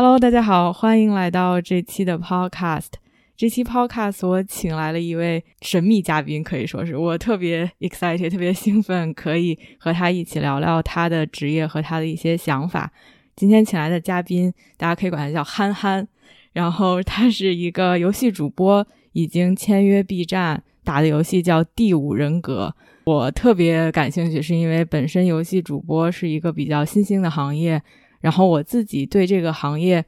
Hello，大家好，欢迎来到这期的 Podcast。这期 Podcast 我请来了一位神秘嘉宾，可以说是我特别 excited，特别兴奋，可以和他一起聊聊他的职业和他的一些想法。今天请来的嘉宾，大家可以管他叫憨憨。然后他是一个游戏主播，已经签约 B 站，打的游戏叫《第五人格》。我特别感兴趣，是因为本身游戏主播是一个比较新兴的行业。然后我自己对这个行业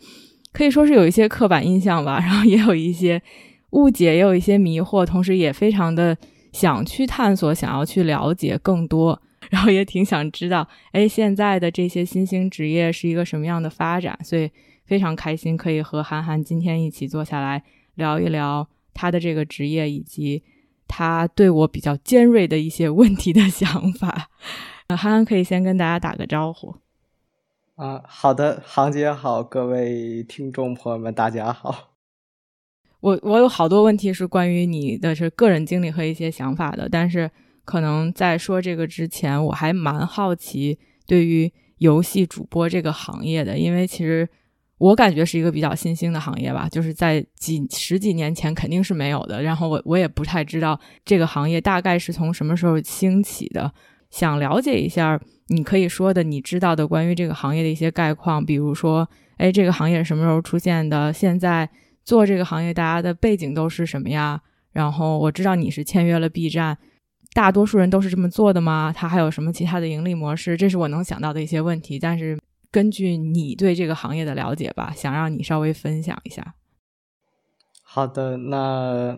可以说是有一些刻板印象吧，然后也有一些误解，也有一些迷惑，同时也非常的想去探索，想要去了解更多，然后也挺想知道，哎，现在的这些新兴职业是一个什么样的发展，所以非常开心可以和韩寒今天一起坐下来聊一聊他的这个职业以及他对我比较尖锐的一些问题的 想法。韩寒可以先跟大家打个招呼。啊，好的，航姐好，各位听众朋友们，大家好。我我有好多问题是关于你的是个人经历和一些想法的，但是可能在说这个之前，我还蛮好奇对于游戏主播这个行业的，因为其实我感觉是一个比较新兴的行业吧，就是在几十几年前肯定是没有的，然后我我也不太知道这个行业大概是从什么时候兴起的，想了解一下。你可以说的，你知道的关于这个行业的一些概况，比如说，哎，这个行业什么时候出现的？现在做这个行业，大家的背景都是什么呀？然后我知道你是签约了 B 站，大多数人都是这么做的吗？它还有什么其他的盈利模式？这是我能想到的一些问题。但是根据你对这个行业的了解吧，想让你稍微分享一下。好的，那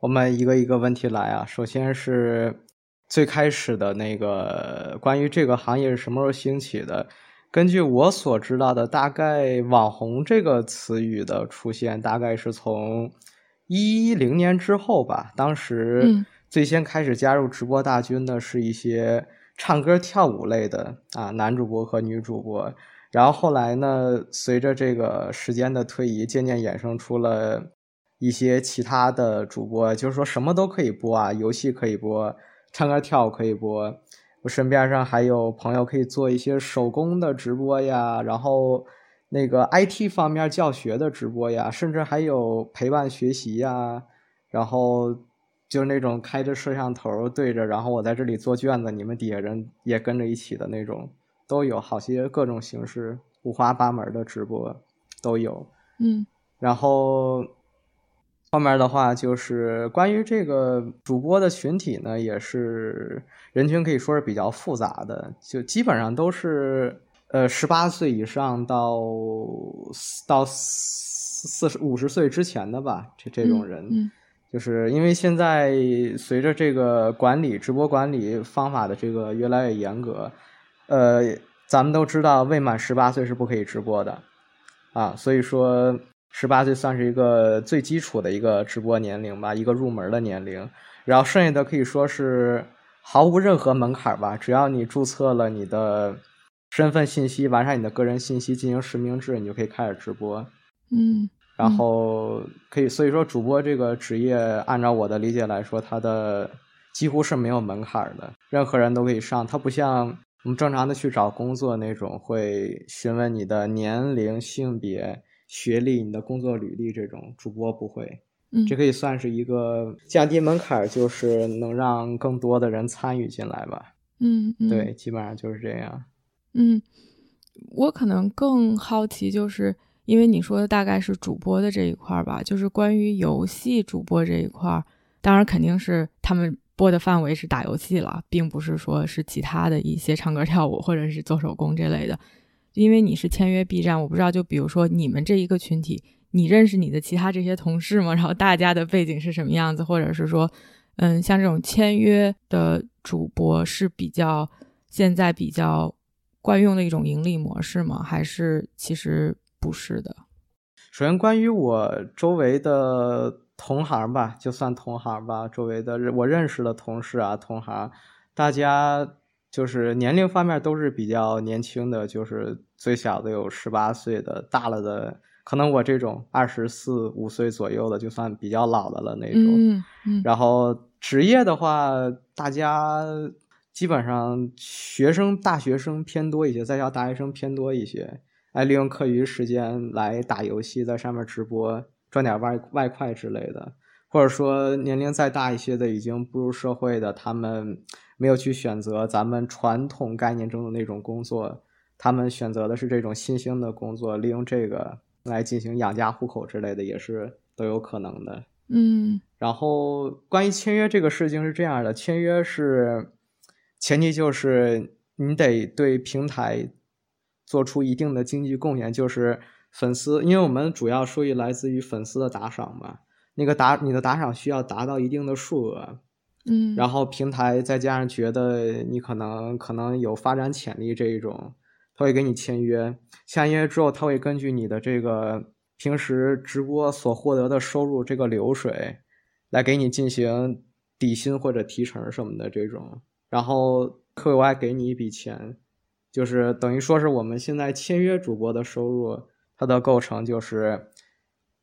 我们一个一个问题来啊。首先是。最开始的那个关于这个行业是什么时候兴起的？根据我所知道的，大概“网红”这个词语的出现，大概是从一零年之后吧。当时最先开始加入直播大军的是一些唱歌跳舞类的啊男主播和女主播。然后后来呢，随着这个时间的推移，渐渐衍生出了一些其他的主播，就是说什么都可以播啊，游戏可以播。唱歌跳舞可以播，我身边上还有朋友可以做一些手工的直播呀，然后那个 IT 方面教学的直播呀，甚至还有陪伴学习呀，然后就是那种开着摄像头对着，然后我在这里做卷子，你们底下人也跟着一起的那种，都有好些各种形式，五花八门的直播都有。嗯，然后。后面的话就是关于这个主播的群体呢，也是人群可以说是比较复杂的，就基本上都是呃十八岁以上到到四十五十岁之前的吧，这这种人，就是因为现在随着这个管理直播管理方法的这个越来越严格，呃，咱们都知道未满十八岁是不可以直播的啊，所以说。十八岁算是一个最基础的一个直播年龄吧，一个入门的年龄。然后剩下的可以说是毫无任何门槛吧，只要你注册了你的身份信息，完善你的个人信息，进行实名制，你就可以开始直播。嗯，然后可以，所以说主播这个职业，按照我的理解来说，它的几乎是没有门槛的，任何人都可以上。它不像我们正常的去找工作那种，会询问你的年龄、性别。学历、你的工作履历这种主播不会，嗯，这可以算是一个降低门槛，就是能让更多的人参与进来吧。嗯，对，基本上就是这样。嗯，我可能更好奇，就是因为你说的大概是主播的这一块吧，就是关于游戏主播这一块，当然肯定是他们播的范围是打游戏了，并不是说是其他的一些唱歌跳舞或者是做手工这类的。因为你是签约 B 站，我不知道，就比如说你们这一个群体，你认识你的其他这些同事吗？然后大家的背景是什么样子？或者是说，嗯，像这种签约的主播是比较现在比较惯用的一种盈利模式吗？还是其实不是的？首先，关于我周围的同行吧，就算同行吧，周围的我认识的同事啊，同行，大家就是年龄方面都是比较年轻的，就是最小的有十八岁的，大了的可能我这种二十四五岁左右的，就算比较老的了那种。嗯嗯。然后职业的话，大家基本上学生、大学生偏多一些，在校大学生偏多一些。哎利用课余时间来打游戏，在上面直播赚点外外快之类的，或者说年龄再大一些的已经步入社会的，他们没有去选择咱们传统概念中的那种工作，他们选择的是这种新兴的工作，利用这个来进行养家糊口之类的，也是都有可能的。嗯，然后关于签约这个事情是这样的，签约是前提就是你得对平台。做出一定的经济贡献，就是粉丝，因为我们主要收益来自于粉丝的打赏嘛。那个打你的打赏需要达到一定的数额，嗯，然后平台再加上觉得你可能可能有发展潜力这一种，他会给你签约。签约之后，他会根据你的这个平时直播所获得的收入这个流水，来给你进行底薪或者提成什么的这种，然后会额外给你一笔钱。就是等于说是我们现在签约主播的收入，它的构成就是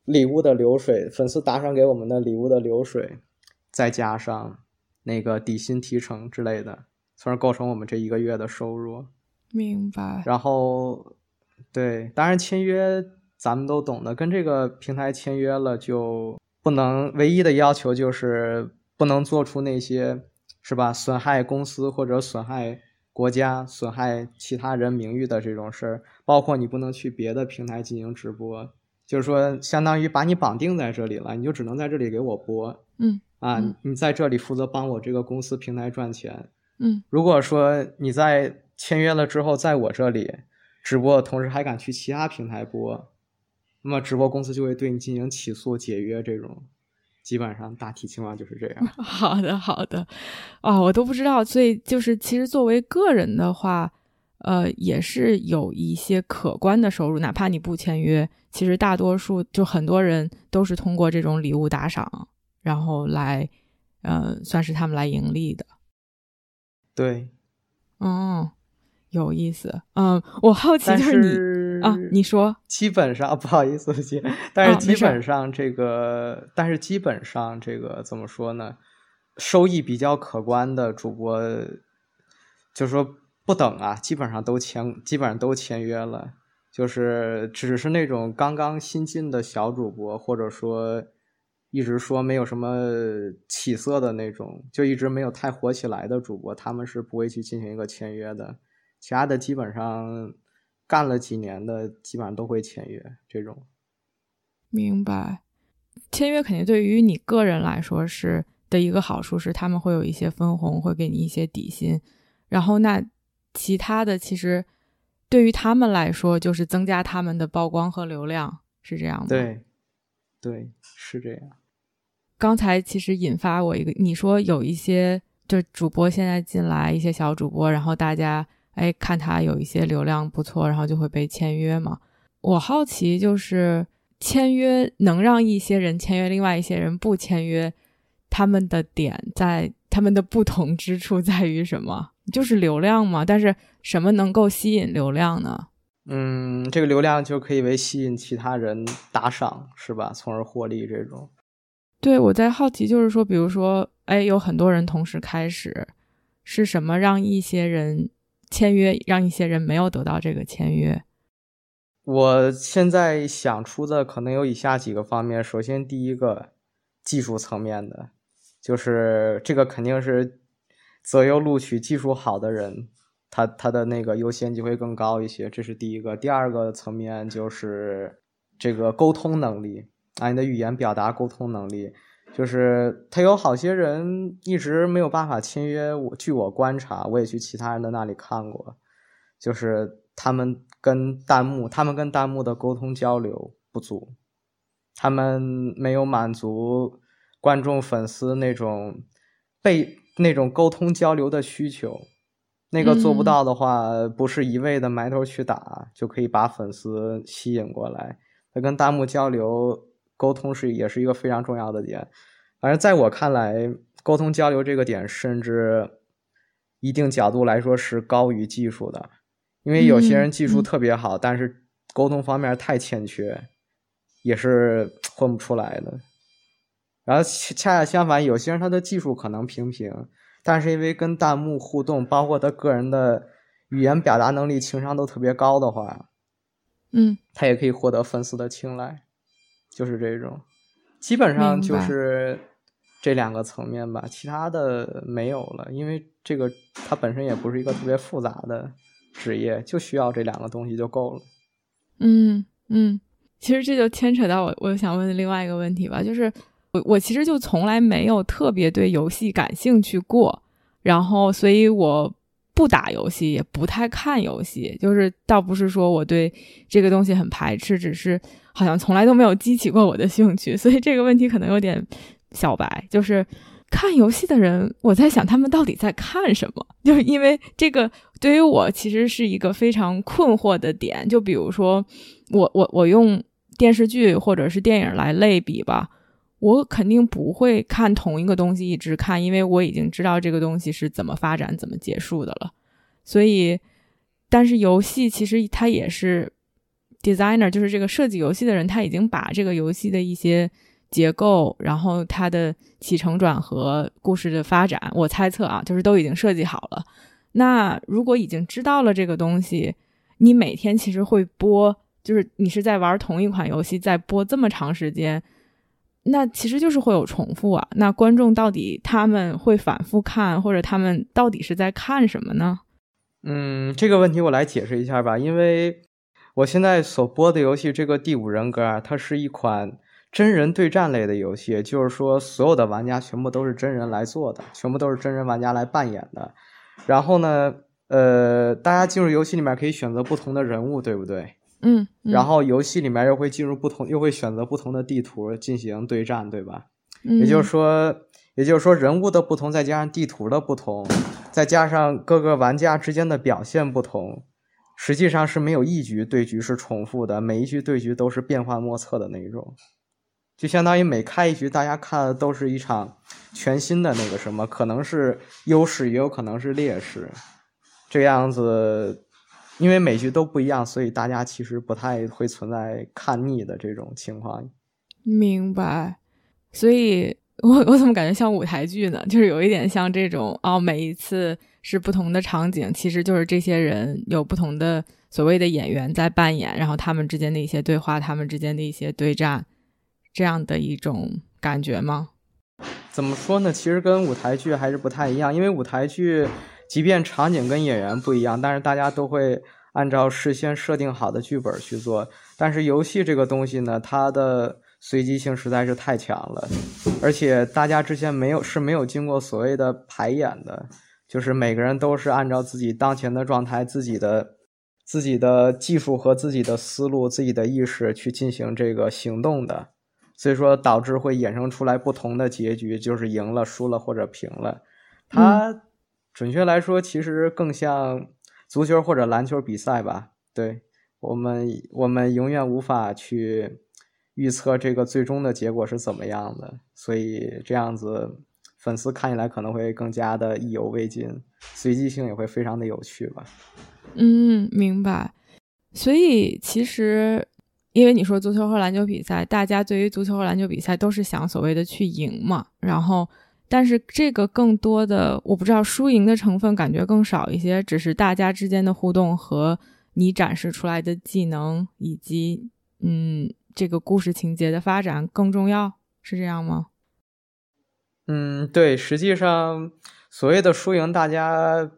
礼物的流水，粉丝打赏给我们的礼物的流水，再加上那个底薪提成之类的，从而构成我们这一个月的收入。明白。然后，对，当然签约咱们都懂的，跟这个平台签约了就不能，唯一的要求就是不能做出那些是吧损害公司或者损害。国家损害其他人名誉的这种事儿，包括你不能去别的平台进行直播，就是说，相当于把你绑定在这里了，你就只能在这里给我播。嗯，啊，你在这里负责帮我这个公司平台赚钱。嗯，如果说你在签约了之后，在我这里直播的同时还敢去其他平台播，那么直播公司就会对你进行起诉解约这种。基本上大体情况就是这样。好的，好的，哦，我都不知道，所以就是其实作为个人的话，呃，也是有一些可观的收入，哪怕你不签约，其实大多数就很多人都是通过这种礼物打赏，然后来，呃，算是他们来盈利的。对，嗯，有意思。嗯，我好奇就是你。啊，你说，基本上 不好意思，姐，但是基本上这个，但是基本上这个怎么说呢？收益比较可观的主播，就是说不等啊，基本上都签，基本上都签约了。就是只是那种刚刚新进的小主播，或者说一直说没有什么起色的那种，就一直没有太火起来的主播，他们是不会去进行一个签约的。其他的基本上。干了几年的，基本上都会签约。这种，明白。签约肯定对于你个人来说是的一个好处是，他们会有一些分红，会给你一些底薪。然后，那其他的其实对于他们来说，就是增加他们的曝光和流量，是这样吗？对，对，是这样。刚才其实引发我一个，你说有一些就主播现在进来一些小主播，然后大家。哎，看他有一些流量不错，然后就会被签约嘛。我好奇，就是签约能让一些人签约，另外一些人不签约，他们的点在他们的不同之处在于什么？就是流量嘛。但是什么能够吸引流量呢？嗯，这个流量就可以为吸引其他人打赏，是吧？从而获利这种。对，我在好奇，就是说，比如说，哎，有很多人同时开始，是什么让一些人？签约让一些人没有得到这个签约。我现在想出的可能有以下几个方面。首先，第一个技术层面的，就是这个肯定是择优录取技术好的人，他他的那个优先级会更高一些。这是第一个。第二个层面就是这个沟通能力啊，你的语言表达沟通能力。就是他有好些人一直没有办法签约。我据我观察，我也去其他人的那里看过，就是他们跟弹幕，他们跟弹幕的沟通交流不足，他们没有满足观众粉丝那种被那种沟通交流的需求。那个做不到的话，不是一味的埋头去打就可以把粉丝吸引过来。他跟弹幕交流沟通是也是一个非常重要的点。反正在我看来，沟通交流这个点，甚至一定角度来说是高于技术的，因为有些人技术特别好，但是沟通方面太欠缺，也是混不出来的。然后恰恰相反，有些人他的技术可能平平，但是因为跟弹幕互动，包括他个人的语言表达能力、情商都特别高的话，嗯，他也可以获得粉丝的青睐，就是这种，基本上就是这两个层面吧，其他的没有了，因为这个它本身也不是一个特别复杂的职业，就需要这两个东西就够了。嗯嗯，其实这就牵扯到我我想问的另外一个问题吧，就是。我我其实就从来没有特别对游戏感兴趣过，然后所以我不打游戏，也不太看游戏，就是倒不是说我对这个东西很排斥，只是好像从来都没有激起过我的兴趣，所以这个问题可能有点小白。就是看游戏的人，我在想他们到底在看什么？就因为这个对于我其实是一个非常困惑的点。就比如说我我我用电视剧或者是电影来类比吧。我肯定不会看同一个东西一直看，因为我已经知道这个东西是怎么发展、怎么结束的了。所以，但是游戏其实它也是 designer，就是这个设计游戏的人，他已经把这个游戏的一些结构，然后它的起承转合、故事的发展，我猜测啊，就是都已经设计好了。那如果已经知道了这个东西，你每天其实会播，就是你是在玩同一款游戏，在播这么长时间。那其实就是会有重复啊。那观众到底他们会反复看，或者他们到底是在看什么呢？嗯，这个问题我来解释一下吧。因为我现在所播的游戏这个《第五人格》啊，它是一款真人对战类的游戏，就是说所有的玩家全部都是真人来做的，全部都是真人玩家来扮演的。然后呢，呃，大家进入游戏里面可以选择不同的人物，对不对？嗯，然后游戏里面又会进入不同，又会选择不同的地图进行对战，对吧？也就是说，也就是说，人物的不同，再加上地图的不同，再加上各个玩家之间的表现不同，实际上是没有一局对局是重复的，每一局对局都是变幻莫测的那一种，就相当于每开一局，大家看的都是一场全新的那个什么，可能是优势，也有可能是劣势，这样子。因为每局都不一样，所以大家其实不太会存在看腻的这种情况。明白，所以我我怎么感觉像舞台剧呢？就是有一点像这种哦，每一次是不同的场景，其实就是这些人有不同的所谓的演员在扮演，然后他们之间的一些对话，他们之间的一些对战，这样的一种感觉吗？怎么说呢？其实跟舞台剧还是不太一样，因为舞台剧。即便场景跟演员不一样，但是大家都会按照事先设定好的剧本去做。但是游戏这个东西呢，它的随机性实在是太强了，而且大家之前没有是没有经过所谓的排演的，就是每个人都是按照自己当前的状态、自己的自己的技术和自己的思路、自己的意识去进行这个行动的，所以说导致会衍生出来不同的结局，就是赢了、输了或者平了，它。准确来说，其实更像足球或者篮球比赛吧。对我们，我们永远无法去预测这个最终的结果是怎么样的，所以这样子粉丝看起来可能会更加的意犹未尽，随机性也会非常的有趣吧。嗯，明白。所以其实，因为你说足球和篮球比赛，大家对于足球和篮球比赛都是想所谓的去赢嘛，然后。但是这个更多的我不知道输赢的成分感觉更少一些，只是大家之间的互动和你展示出来的技能以及嗯这个故事情节的发展更重要，是这样吗？嗯，对，实际上所谓的输赢，大家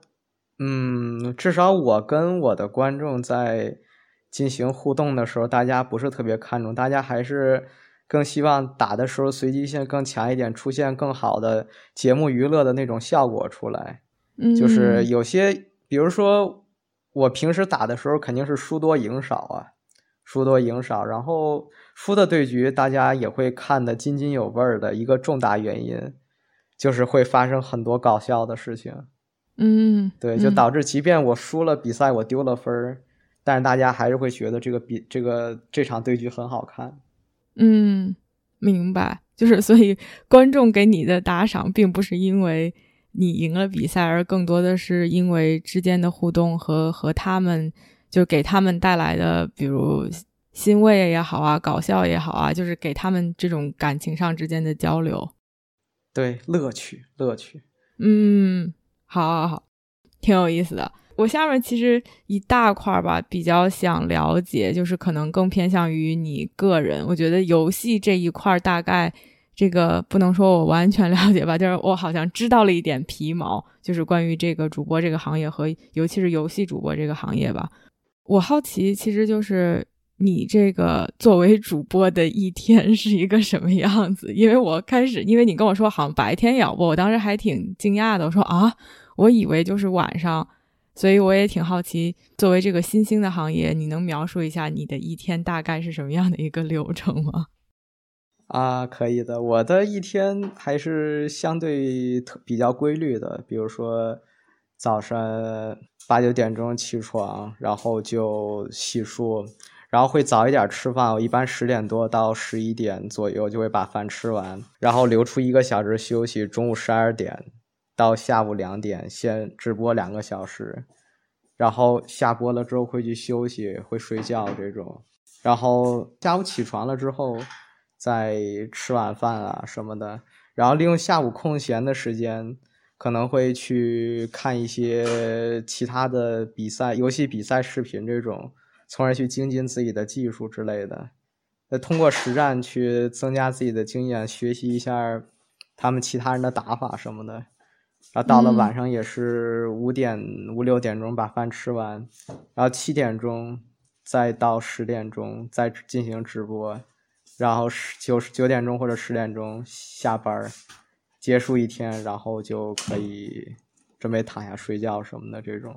嗯至少我跟我的观众在进行互动的时候，大家不是特别看重，大家还是。更希望打的时候随机性更强一点，出现更好的节目娱乐的那种效果出来。嗯，就是有些，比如说我平时打的时候肯定是输多赢少啊，输多赢少，然后输的对局大家也会看得津津有味儿的一个重大原因，就是会发生很多搞笑的事情。嗯，对，就导致即便我输了比赛，我丢了分儿。但是大家还是会觉得这个比这个这场对局很好看。嗯，明白。就是所以观众给你的打赏，并不是因为你赢了比赛，而更多的是因为之间的互动和和他们就给他们带来的，比如欣慰也好啊，搞笑也好啊，就是给他们这种感情上之间的交流。对，乐趣，乐趣。嗯，好，好，好，挺有意思的。我下面其实一大块吧，比较想了解，就是可能更偏向于你个人。我觉得游戏这一块大概这个不能说我完全 了解吧，就是我好像知道了一点皮毛，就是关于这个主播这个行业和尤其是游戏主播这个行业吧。我好奇，其实就是你这个作为主播的一天是一个什么样子？因为我开始，因为你跟我说好像白天也要播，我当时还挺惊讶的。我说啊，我以为就是晚上。所以我也挺好奇，作为这个新兴的行业，你能描述一下你的一天大概是什么样的一个流程吗？啊，可以的。我的一天还是相对特比较规律的，比如说早上八九点钟起床，然后就洗漱，然后会早一点吃饭。我一般十点多到十一点左右就会把饭吃完，然后留出一个小时休息。中午十二点。到下午两点先直播两个小时，然后下播了之后会去休息，会睡觉这种。然后下午起床了之后，再吃晚饭啊什么的。然后利用下午空闲的时间，可能会去看一些其他的比赛、游戏比赛视频这种，从而去精进自己的技术之类的。呃，通过实战去增加自己的经验，学习一下他们其他人的打法什么的。然后到了晚上也是五点五六点钟把饭吃完，然后七点钟再到十点钟再进行直播，然后十九九点钟或者十点钟下班结束一天，然后就可以准备躺下睡觉什么的这种，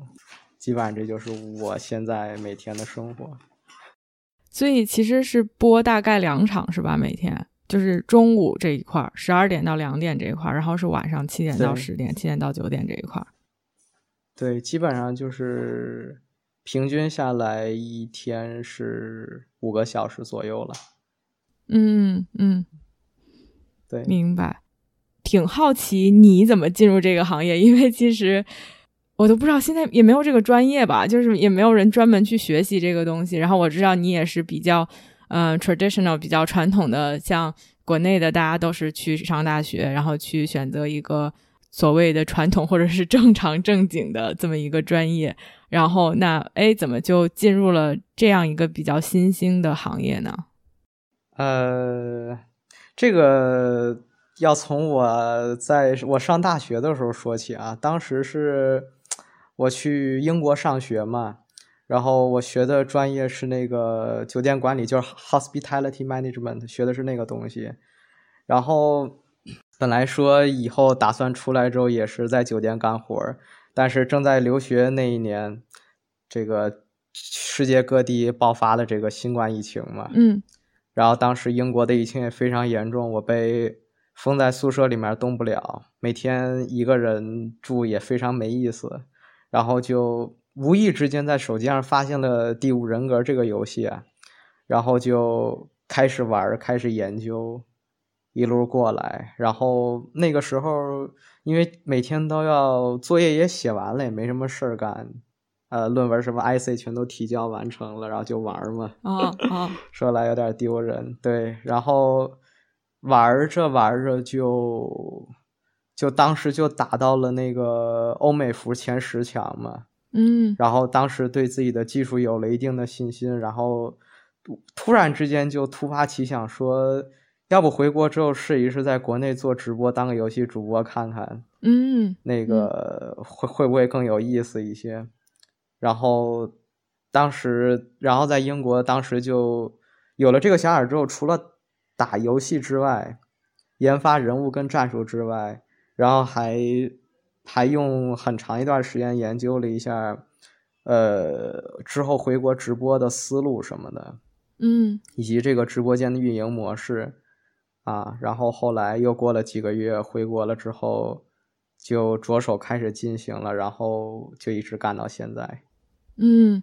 基本上这就是我现在每天的生活。所以其实是播大概两场是吧？每天？就是中午这一块儿，十二点到两点这一块儿，然后是晚上七点到十点，七点到九点这一块儿。对，基本上就是平均下来一天是五个小时左右了。嗯嗯，对，明白。挺好奇你怎么进入这个行业，因为其实我都不知道，现在也没有这个专业吧，就是也没有人专门去学习这个东西。然后我知道你也是比较。嗯，traditional 比较传统的，像国内的，大家都是去上大学，然后去选择一个所谓的传统或者是正常正经的这么一个专业。然后那哎，怎么就进入了这样一个比较新兴的行业呢？呃，这个要从我在我上大学的时候说起啊。当时是我去英国上学嘛。然后我学的专业是那个酒店管理，就是 hospitality management，学的是那个东西。然后本来说以后打算出来之后也是在酒店干活儿，但是正在留学那一年，这个世界各地爆发了这个新冠疫情嘛。嗯。然后当时英国的疫情也非常严重，我被封在宿舍里面动不了，每天一个人住也非常没意思，然后就。无意之间在手机上发现了《第五人格》这个游戏，然后就开始玩，开始研究，一路过来。然后那个时候，因为每天都要作业也写完了，也没什么事儿干，呃，论文什么 IC 全都提交完成了，然后就玩嘛。啊啊，说来有点丢人，对。然后玩着玩着就，就当时就打到了那个欧美服前十强嘛。嗯，然后当时对自己的技术有了一定的信心，然后突然之间就突发奇想说，要不回国之后试一试在国内做直播，当个游戏主播看看，嗯，那个会会不会更有意思一些？然后当时，然后在英国，当时就有了这个想法之后，除了打游戏之外，研发人物跟战术之外，然后还。还用很长一段时间研究了一下，呃，之后回国直播的思路什么的，嗯，以及这个直播间的运营模式，啊，然后后来又过了几个月回国了之后，就着手开始进行了，然后就一直干到现在。嗯，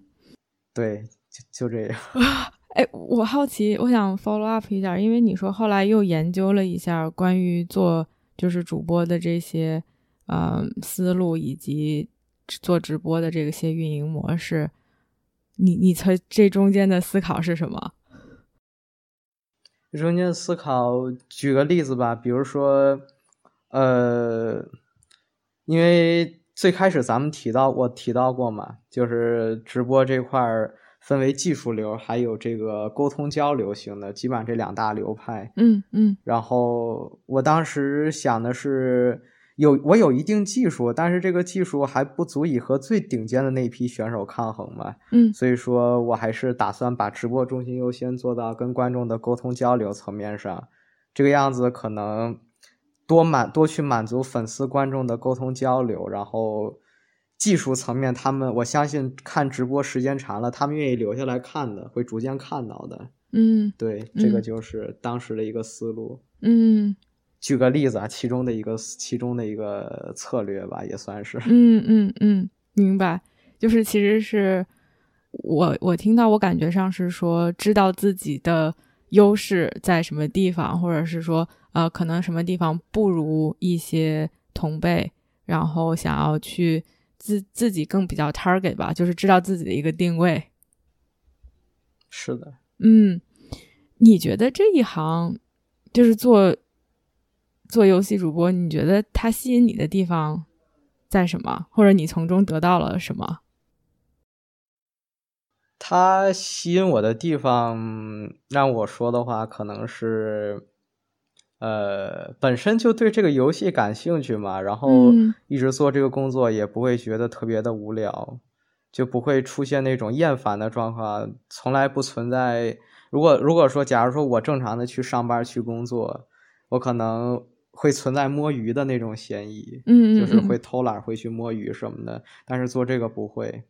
对，就就这样。哎，我好奇，我想 follow up 一下，因为你说后来又研究了一下关于做就是主播的这些呃思路，以及做直播的这些运营模式，你你猜这中间的思考是什么？中间的思考，举个例子吧，比如说，呃，因为最开始咱们提到我提到过嘛，就是直播这块儿。分为技术流，还有这个沟通交流型的，基本上这两大流派。嗯嗯。然后我当时想的是，有我有一定技术，但是这个技术还不足以和最顶尖的那批选手抗衡嘛。嗯。所以说我还是打算把直播中心优先做到跟观众的沟通交流层面上，这个样子可能多满多去满足粉丝观众的沟通交流，然后。技术层面，他们我相信看直播时间长了，他们愿意留下来看的，会逐渐看到的。嗯，对，这个就是当时的一个思路。嗯，举个例子啊，其中的一个其中的一个策略吧，也算是。嗯嗯嗯，明白。就是其实是我我听到，我感觉上是说，知道自己的优势在什么地方，或者是说呃，可能什么地方不如一些同辈，然后想要去。自自己更比较 target 吧，就是知道自己的一个定位。是的，嗯，你觉得这一行就是做做游戏主播，你觉得它吸引你的地方在什么？或者你从中得到了什么？它吸引我的地方，让我说的话，可能是。呃，本身就对这个游戏感兴趣嘛，然后一直做这个工作也不会觉得特别的无聊，就不会出现那种厌烦的状况，从来不存在。如果如果说，假如说我正常的去上班去工作，我可能会存在摸鱼的那种嫌疑，嗯就是会偷懒，会去摸鱼什么的，但是做这个不会。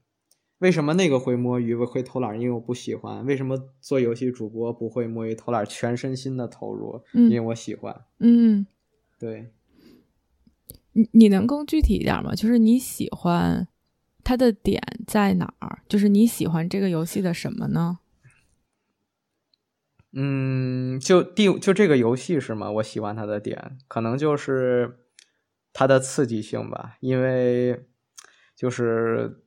为什么那个会摸鱼会偷懒？因为我不喜欢。为什么做游戏主播不会摸鱼偷懒？全身心的投入，因为我喜欢。嗯，对。你你能更具体一点吗？就是你喜欢它的点在哪儿？就是你喜欢这个游戏的什么呢？嗯，就第就这个游戏是吗？我喜欢它的点，可能就是它的刺激性吧，因为就是。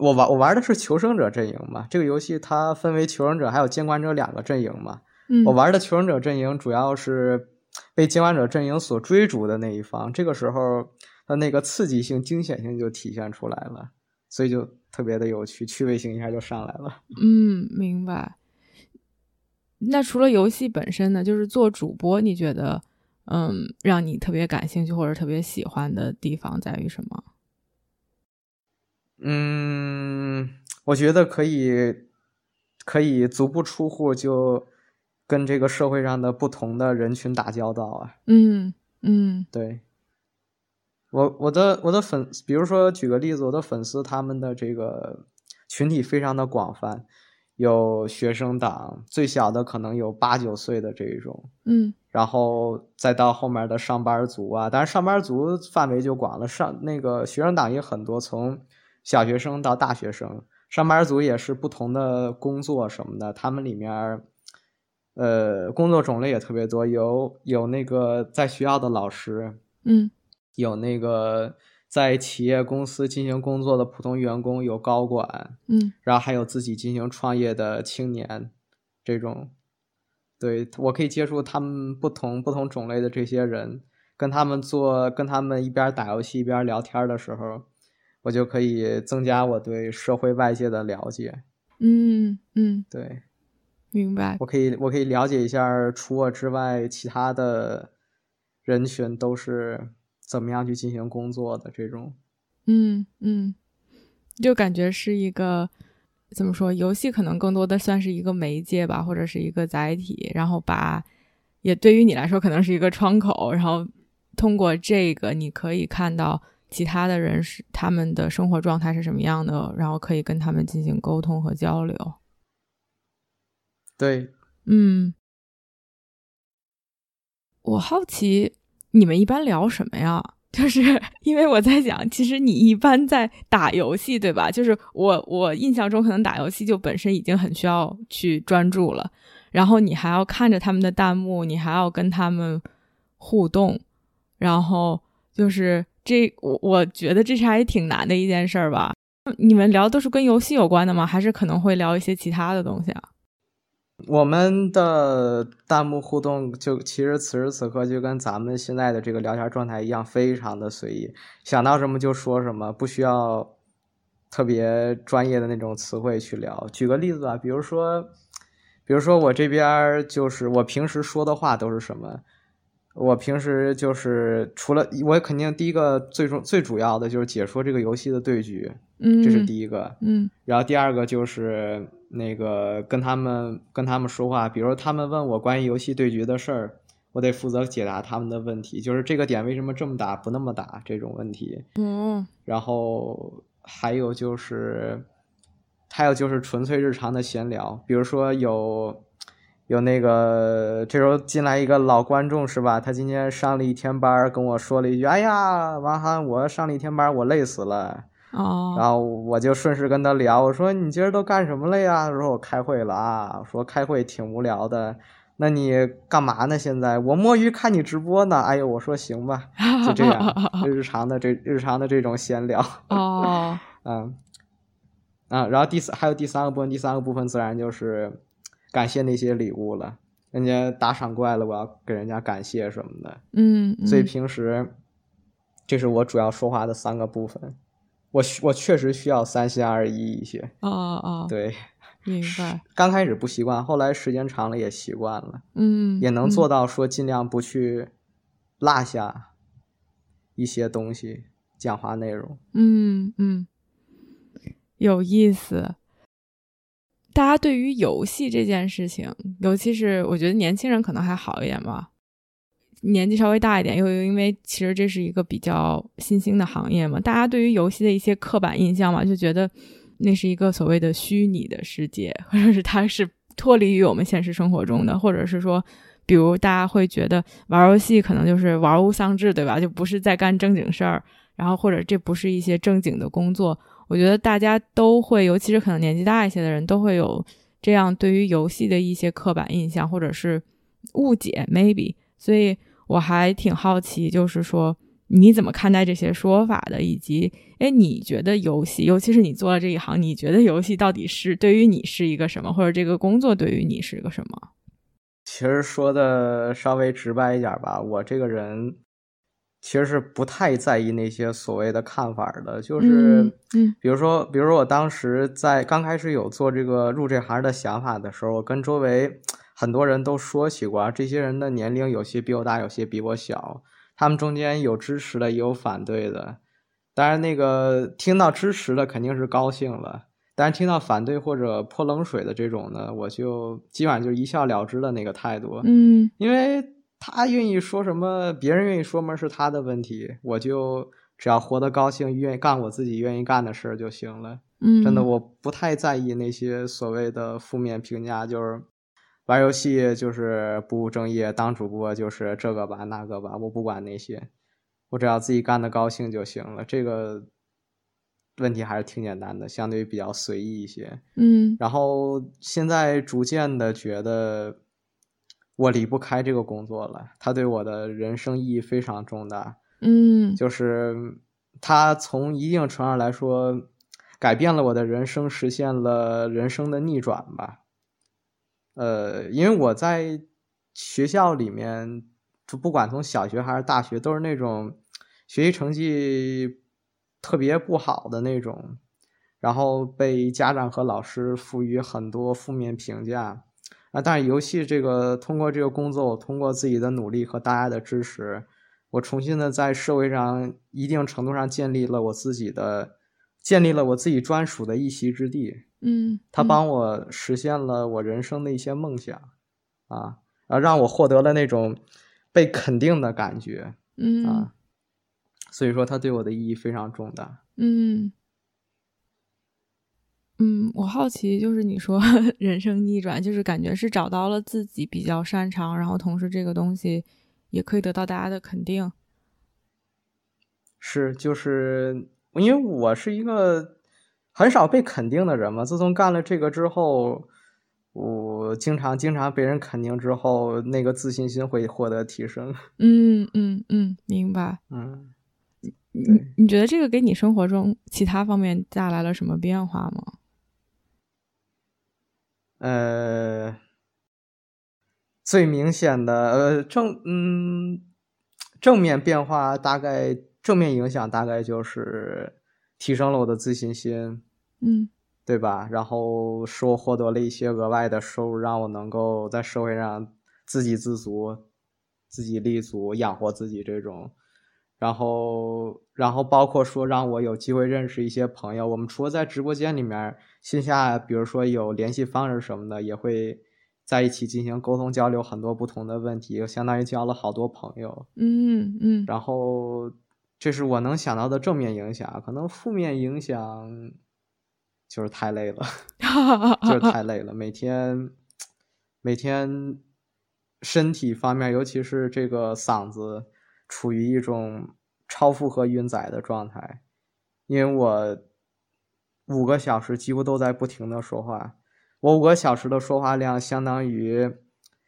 我玩我玩的是求生者阵营嘛，这个游戏它分为求生者还有监管者两个阵营嘛。我玩的求生者阵营主要是被监管者阵营所追逐的那一方，这个时候它那个刺激性、惊险性就体现出来了，所以就特别的有趣，趣味性一下就上来了。嗯，明白。那除了游戏本身呢，就是做主播，你觉得嗯，让你特别感兴趣或者特别喜欢的地方在于什么？嗯，我觉得可以，可以足不出户就跟这个社会上的不同的人群打交道啊。嗯嗯，对，我我的我的粉，比如说举个例子，我的粉丝他们的这个群体非常的广泛，有学生党，最小的可能有八九岁的这种，嗯，然后再到后面的上班族啊，但是上班族范围就广了，上那个学生党也很多，从小学生到大学生，上班族也是不同的工作什么的，他们里面，呃，工作种类也特别多，有有那个在学校的老师，嗯，有那个在企业公司进行工作的普通员工，有高管，嗯，然后还有自己进行创业的青年，这种，对我可以接触他们不同不同种类的这些人，跟他们做，跟他们一边打游戏一边聊天的时候。我就可以增加我对社会外界的了解。嗯嗯，对，明白。我可以我可以了解一下，除我之外，其他的人群都是怎么样去进行工作的这种。嗯嗯，就感觉是一个怎么说？游戏可能更多的算是一个媒介吧，或者是一个载体，然后把也对于你来说可能是一个窗口，然后通过这个你可以看到。其他的人是他们的生活状态是什么样的，然后可以跟他们进行沟通和交流。对，嗯，我好奇你们一般聊什么呀？就是因为我在想，其实你一般在打游戏，对吧？就是我我印象中，可能打游戏就本身已经很需要去专注了，然后你还要看着他们的弹幕，你还要跟他们互动，然后就是这，我我觉得这是还挺难的一件事儿吧。你们聊都是跟游戏有关的吗？还是可能会聊一些其他的东西啊？我们的弹幕互动就其实此时此刻就跟咱们现在的这个聊天状态一样，非常的随意，想到什么就说什么，不需要特别专业的那种词汇去聊。举个例子吧，比如说，比如说我这边就是我平时说的话都是什么？我平时就是除了我肯定第一个最重最主要的就是解说这个游戏的对局，嗯，这是第一个，嗯，然后第二个就是那个跟他们跟他们说话，比如他们问我关于游戏对局的事儿，我得负责解答他们的问题，就是这个点为什么这么打不那么打这种问题，嗯，然后还有就是还有就是纯粹日常的闲聊，比如说有。有那个这时候进来一个老观众是吧？他今天上了一天班，跟我说了一句：“哎呀，王涵，我上了一天班，我累死了。”哦，然后我就顺势跟他聊，我说：“你今儿都干什么了呀？”他说：“我开会了啊。”我说：“开会挺无聊的，那你干嘛呢？现在我摸鱼看你直播呢。”哎呦，我说行吧，就这样，日常的这日常的这种闲聊。哦，嗯，啊，然后第三还有第三个部分，第三个部分自然就是。感谢那些礼物了，人家打赏过来了，我要给人家感谢什么的。嗯，所以平时这是我主要说话的三个部分。我我确实需要三心二意一些。哦哦，对，明白。刚开始不习惯，后来时间长了也习惯了。嗯，也能做到说尽量不去落下一些东西讲话内容。嗯嗯，有意思。大家对于游戏这件事情，尤其是我觉得年轻人可能还好一点吧，年纪稍微大一点，又因为其实这是一个比较新兴的行业嘛，大家对于游戏的一些刻板印象嘛，就觉得那是一个所谓的虚拟的世界，或者是它是脱离于我们现实生活中的，或者是说，比如大家会觉得玩游戏可能就是玩物丧志，对吧？就不是在干正经事儿，然后或者这不是一些正经的工作。我觉得大家都会，尤其是可能年纪大一些的人，都会有这样对于游戏的一些刻板印象或者是误解，maybe。所以我还挺好奇，就是说你怎么看待这些说法的，以及，哎，你觉得游戏，尤其是你做了这一行，你觉得游戏到底是对于你是一个什么，或者这个工作对于你是一个什么？其实说的稍微直白一点吧，我这个人。其实是不太在意那些所谓的看法的，就是，嗯，比如说，比如说我当时在刚开始有做这个入这行的想法的时候，我跟周围很多人都说起过，这些人的年龄有些比我大，有些比我小，他们中间有支持的，也有反对的。当然，那个听到支持的肯定是高兴了，但是听到反对或者泼冷水的这种呢，我就基本上就一笑了之的那个态度，嗯，因为。他愿意说什么，别人愿意说么是他的问题，我就只要活得高兴，愿意干我自己愿意干的事儿就行了。嗯，真的，我不太在意那些所谓的负面评价，就是玩游戏就是不务正业，当主播就是这个吧那个吧，我不管那些，我只要自己干的高兴就行了。这个问题还是挺简单的，相对于比较随意一些。嗯，然后现在逐渐的觉得。我离不开这个工作了，它对我的人生意义非常重大。嗯，就是它从一定程度上来说，改变了我的人生，实现了人生的逆转吧。呃，因为我在学校里面，就不管从小学还是大学，都是那种学习成绩特别不好的那种，然后被家长和老师赋予很多负面评价。啊！但是游戏这个，通过这个工作，我通过自己的努力和大家的支持，我重新的在社会上一定程度上建立了我自己的，建立了我自己专属的一席之地。嗯，他帮我实现了我人生的一些梦想，啊，啊，让我获得了那种被肯定的感觉。嗯，啊，所以说他对我的意义非常重大。嗯。嗯，我好奇，就是你说 人生逆转，就是感觉是找到了自己比较擅长，然后同时这个东西也可以得到大家的肯定。是，就是因为我是一个很少被肯定的人嘛。自从干了这个之后，我经常经常被人肯定之后，那个自信心会获得提升。嗯嗯嗯，明白。嗯，你你觉得这个给你生活中其他方面带来了什么变化吗？呃，最明显的呃正嗯正面变化大概正面影响大概就是提升了我的自信心，嗯，对吧？然后使我获得了一些额外的收入，让我能够在社会上自给自足、自己立足、养活自己这种。然后，然后包括说让我有机会认识一些朋友。我们除了在直播间里面线下，比如说有联系方式什么的，也会在一起进行沟通交流，很多不同的问题，相当于交了好多朋友。嗯嗯。然后，这是我能想到的正面影响。可能负面影响就是太累了，就是太累了。每天，每天身体方面，尤其是这个嗓子。处于一种超负荷运载的状态，因为我五个小时几乎都在不停的说话。我五个小时的说话量相当于，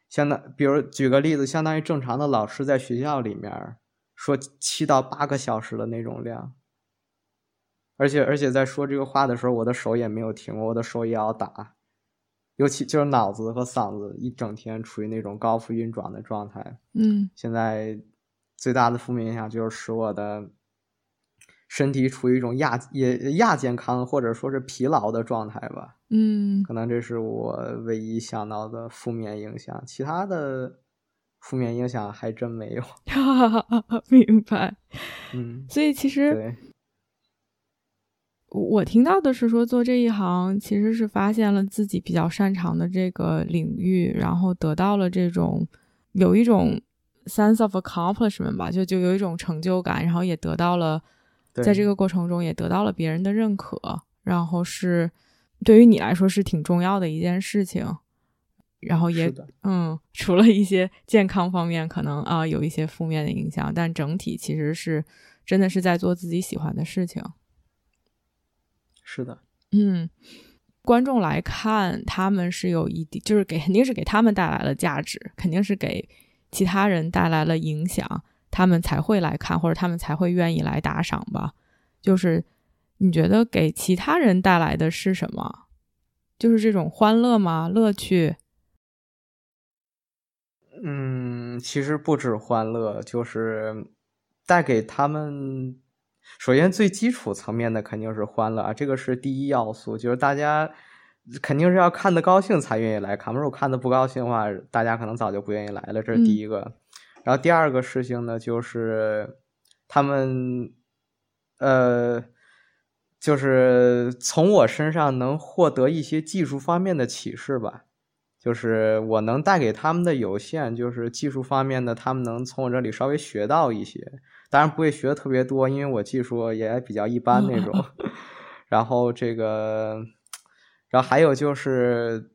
相当，比如举个例子，相当于正常的老师在学校里面说七到八个小时的那种量。而且而且在说这个话的时候，我的手也没有停过，我的手也要打，尤其就是脑子和嗓子一整天处于那种高负运转的状态。嗯，现在。最大的负面影响就是使我的身体处于一种亚也亚健康或者说是疲劳的状态吧。嗯，可能这是我唯一想到的负面影响，其他的负面影响还真没有。明白。嗯，所以其实我听到的是说，做这一行其实是发现了自己比较擅长的这个领域，然后得到了这种有一种。Sense of accomplishment 吧，就就有一种成就感，然后也得到了，在这个过程中也得到了别人的认可，然后是对于你来说是挺重要的一件事情，然后也嗯，除了一些健康方面可能啊有一些负面的影响，但整体其实是真的是在做自己喜欢的事情。是的，嗯，观众来看他们是有一定，就是给肯定是给他们带来了价值，肯定是给。其他人带来了影响，他们才会来看，或者他们才会愿意来打赏吧。就是你觉得给其他人带来的是什么？就是这种欢乐吗？乐趣？嗯，其实不止欢乐，就是带给他们。首先，最基础层面的肯定是欢乐，这个是第一要素，就是大家。肯定是要看的高兴才愿意来看，如果看的不高兴的话，大家可能早就不愿意来了。这是第一个。然后第二个事情呢，就是他们，呃，就是从我身上能获得一些技术方面的启示吧。就是我能带给他们的有限，就是技术方面的，他们能从我这里稍微学到一些，当然不会学的特别多，因为我技术也比较一般那种。然后这个。然后还有就是，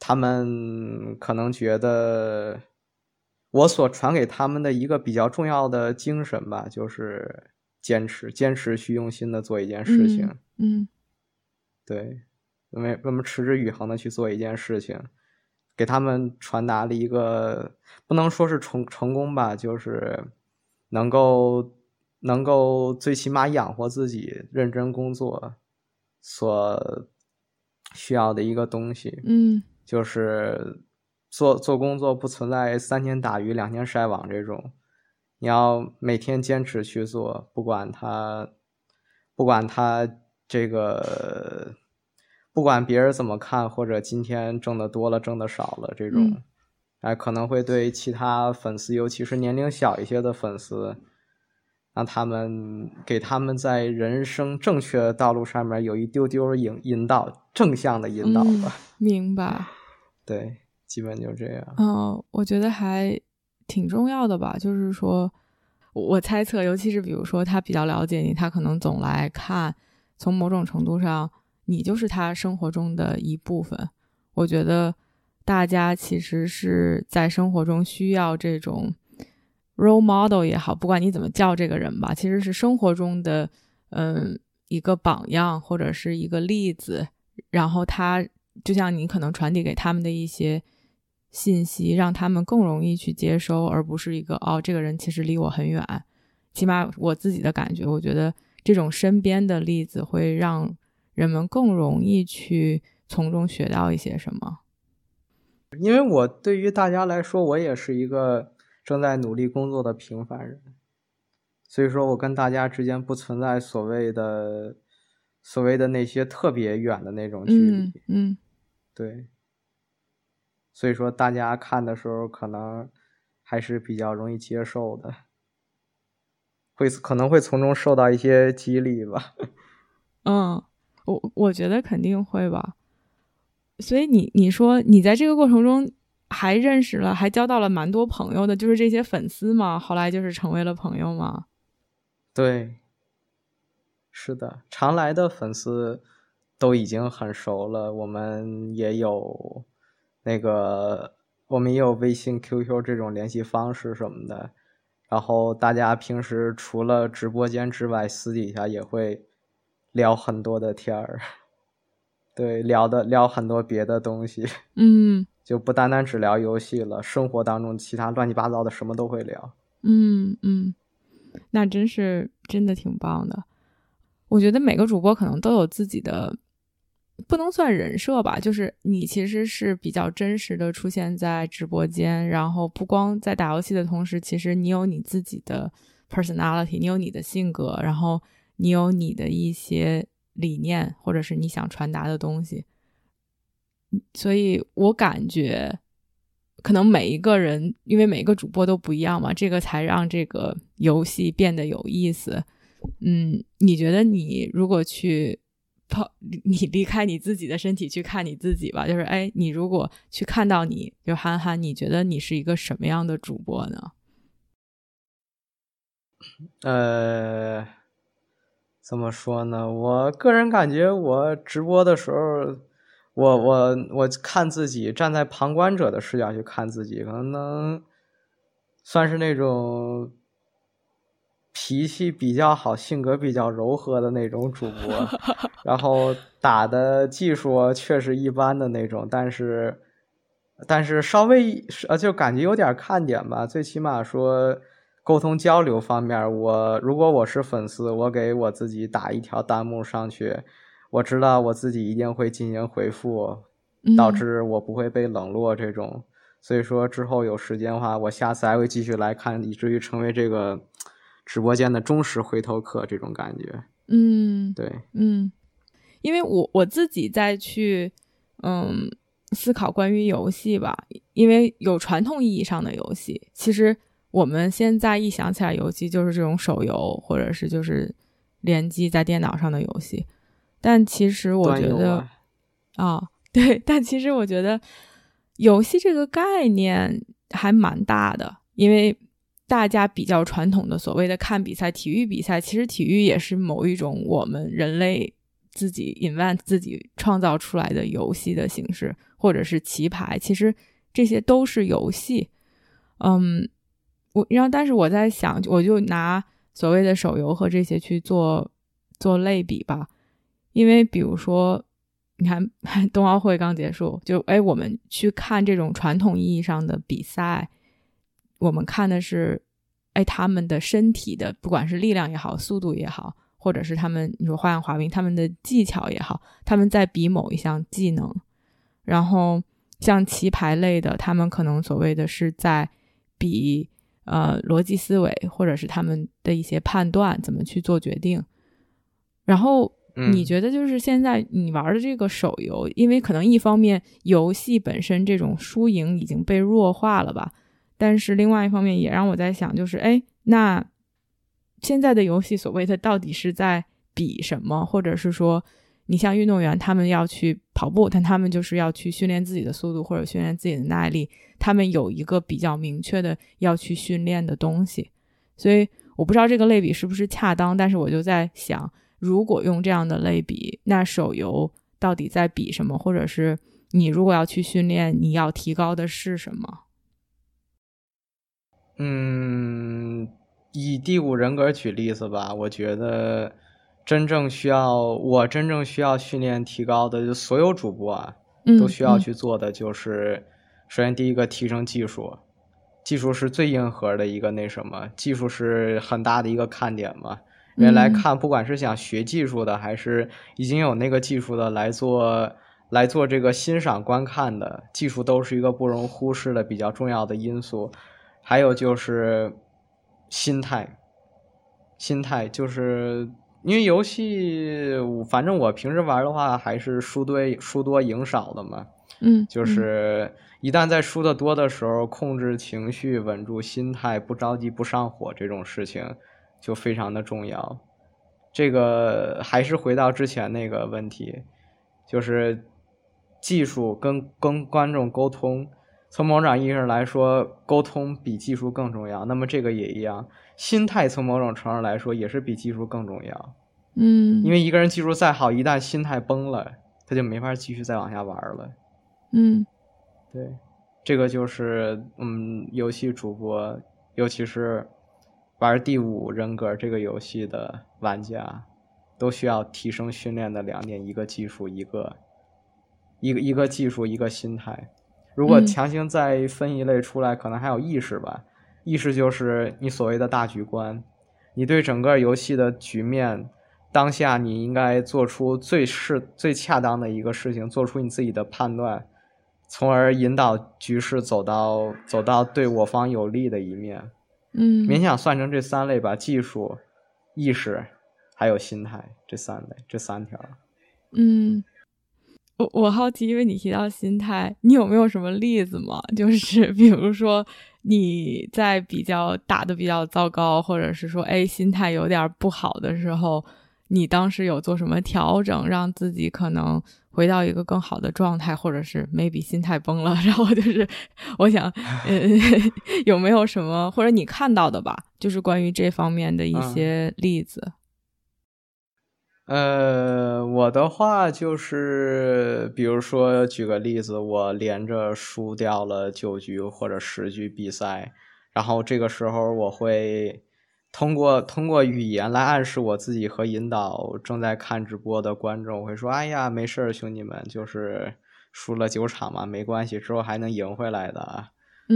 他们可能觉得我所传给他们的一个比较重要的精神吧，就是坚持、坚持去用心的做一件事情。嗯，对，因为我们持之以恒的去做一件事情，给他们传达了一个不能说是成成功吧，就是能够能够最起码养活自己、认真工作所。需要的一个东西，嗯，就是做做工作不存在三天打鱼两天晒网这种，你要每天坚持去做，不管他，不管他这个，不管别人怎么看，或者今天挣的多了挣的少了这种，哎，可能会对其他粉丝，尤其是年龄小一些的粉丝。让他们给他们在人生正确的道路上面有一丢丢引引导正向的引导吧。明白。对，基本就这样。嗯，我觉得还挺重要的吧。就是说，我猜测，尤其是比如说他比较了解你，他可能总来看，从某种程度上，你就是他生活中的一部分。我觉得大家其实是在生活中需要这种。Role model 也好，不管你怎么叫这个人吧，其实是生活中的嗯一个榜样或者是一个例子，然后他就像你可能传递给他们的一些信息，让他们更容易去接收，而不是一个哦这个人其实离我很远。起码我自己的感觉，我觉得这种身边的例子会让人们更容易去从中学到一些什么。因为我对于大家来说，我也是一个正在努力工作的平凡人，所以说我跟大家之间不存在所谓的所谓的那些特别远的那种距离。嗯，对。所以说大家看的时候，可能还是比较容易接受的。会可能会从中受到一些激励吧。嗯，我我觉得肯定会吧。所以你你说你在这个过程中还认识了，还交到了蛮多朋友的，就是这些粉丝嘛，后来就是成为了朋友嘛。对，是的，常来的粉丝都已经很熟了。我们也有那个，我们也有微信、QQ 这种联系方式什么的。然后大家平时除了直播间之外，私底下也会聊很多的天儿，对，聊的聊很多别的东西，嗯，就不单单只聊游戏了，生活当中其他乱七八糟的什么都会聊，嗯嗯，那真是真的挺棒的。我觉得每个主播可能都有自己的。不能算人设吧，就是你其实是比较真实的出现在直播间，然后不光在打游戏的同时，其实你有你自己的 personality，你有你的性格，然后你有你的一些理念，或者是你想传达的东西。所以我感觉，可能每一个人，因为每个主播都不一样嘛，这个才让这个游戏变得有意思。嗯，你觉得你如果去？跑，你离开你自己的身体去看你自己吧。就是，哎，你如果去看到你，就憨憨，你觉得你是一个什么样的主播呢？呃，怎么说呢？我个人感觉，我直播的时候，我我我看自己，站在旁观者的视角去看自己，可能能算是那种。脾气比较好，性格比较柔和的那种主播，然后打的技术确实一般的那种，但是但是稍微呃就感觉有点看点吧。最起码说沟通交流方面，我如果我是粉丝，我给我自己打一条弹幕上去，我知道我自己一定会进行回复，导致我不会被冷落这种。所以说之后有时间的话，我下次还会继续来看，以至于成为这个。直播间的忠实回头客，这种感觉，嗯，对，嗯，因为我我自己在去，嗯，思考关于游戏吧，因为有传统意义上的游戏，其实我们现在一想起来，游戏就是这种手游，或者是就是联机在电脑上的游戏，但其实我觉得，啊，对，但其实我觉得游戏这个概念还蛮大的，因为。大家比较传统的所谓的看比赛、体育比赛，其实体育也是某一种我们人类自己 invent 自己创造出来的游戏的形式，或者是棋牌，其实这些都是游戏。嗯，我然后但是我在想，我就拿所谓的手游和这些去做做类比吧，因为比如说，你看 冬奥会刚结束，就哎，我们去看这种传统意义上的比赛。我们看的是，哎，他们的身体的，不管是力量也好，速度也好，或者是他们你说花样滑冰，他们的技巧也好，他们在比某一项技能。然后像棋牌类的，他们可能所谓的是在比呃逻辑思维，或者是他们的一些判断怎么去做决定。然后你觉得就是现在你玩的这个手游，因为可能一方面游戏本身这种输赢已经被弱化了吧？但是另外一方面也让我在想，就是哎，那现在的游戏所谓的到底是在比什么？或者是说，你像运动员，他们要去跑步，但他们就是要去训练自己的速度或者训练自己的耐力，他们有一个比较明确的要去训练的东西。所以我不知道这个类比是不是恰当，但是我就在想，如果用这样的类比，那手游到底在比什么？或者是你如果要去训练，你要提高的是什么？嗯，以第五人格举例子吧，我觉得真正需要我真正需要训练提高的，就所有主播啊，都需要去做的就是，首先第一个提升技术，技术是最硬核的一个那什么，技术是很大的一个看点嘛。人来看，不管是想学技术的，还是已经有那个技术的来做来做这个欣赏观看的，技术都是一个不容忽视的比较重要的因素。还有就是心态，心态就是因为游戏，反正我平时玩的话还是输多输多赢少的嘛。嗯，就是一旦在输的多的时候，控制情绪、稳住心态、不着急、不上火这种事情就非常的重要。这个还是回到之前那个问题，就是技术跟跟观众沟通。从某种意义上来说，沟通比技术更重要。那么这个也一样，心态从某种程度来说也是比技术更重要。嗯，因为一个人技术再好，一旦心态崩了，他就没法继续再往下玩了。嗯，对，这个就是嗯，游戏主播，尤其是玩第五人格这个游戏的玩家，都需要提升训练的两点：一个技术，一个一个一个技术，一个心态。如果强行再分一类出来，可能还有意识吧。意识就是你所谓的大局观，你对整个游戏的局面，当下你应该做出最适、最恰当的一个事情，做出你自己的判断，从而引导局势走到走到对我方有利的一面。嗯，勉强算成这三类吧：技术、意识，还有心态，这三类，这三条。嗯。我我好奇，因为你提到心态，你有没有什么例子吗？就是比如说你在比较打的比较糟糕，或者是说哎心态有点不好的时候，你当时有做什么调整，让自己可能回到一个更好的状态，或者是 maybe 心态崩了，然后就是我想，呃，有没有什么或者你看到的吧，就是关于这方面的一些例子。呃，我的话就是，比如说举个例子，我连着输掉了九局或者十局比赛，然后这个时候我会通过通过语言来暗示我自己和引导正在看直播的观众，我会说：“哎呀，没事儿，兄弟们，就是输了九场嘛，没关系，之后还能赢回来的。”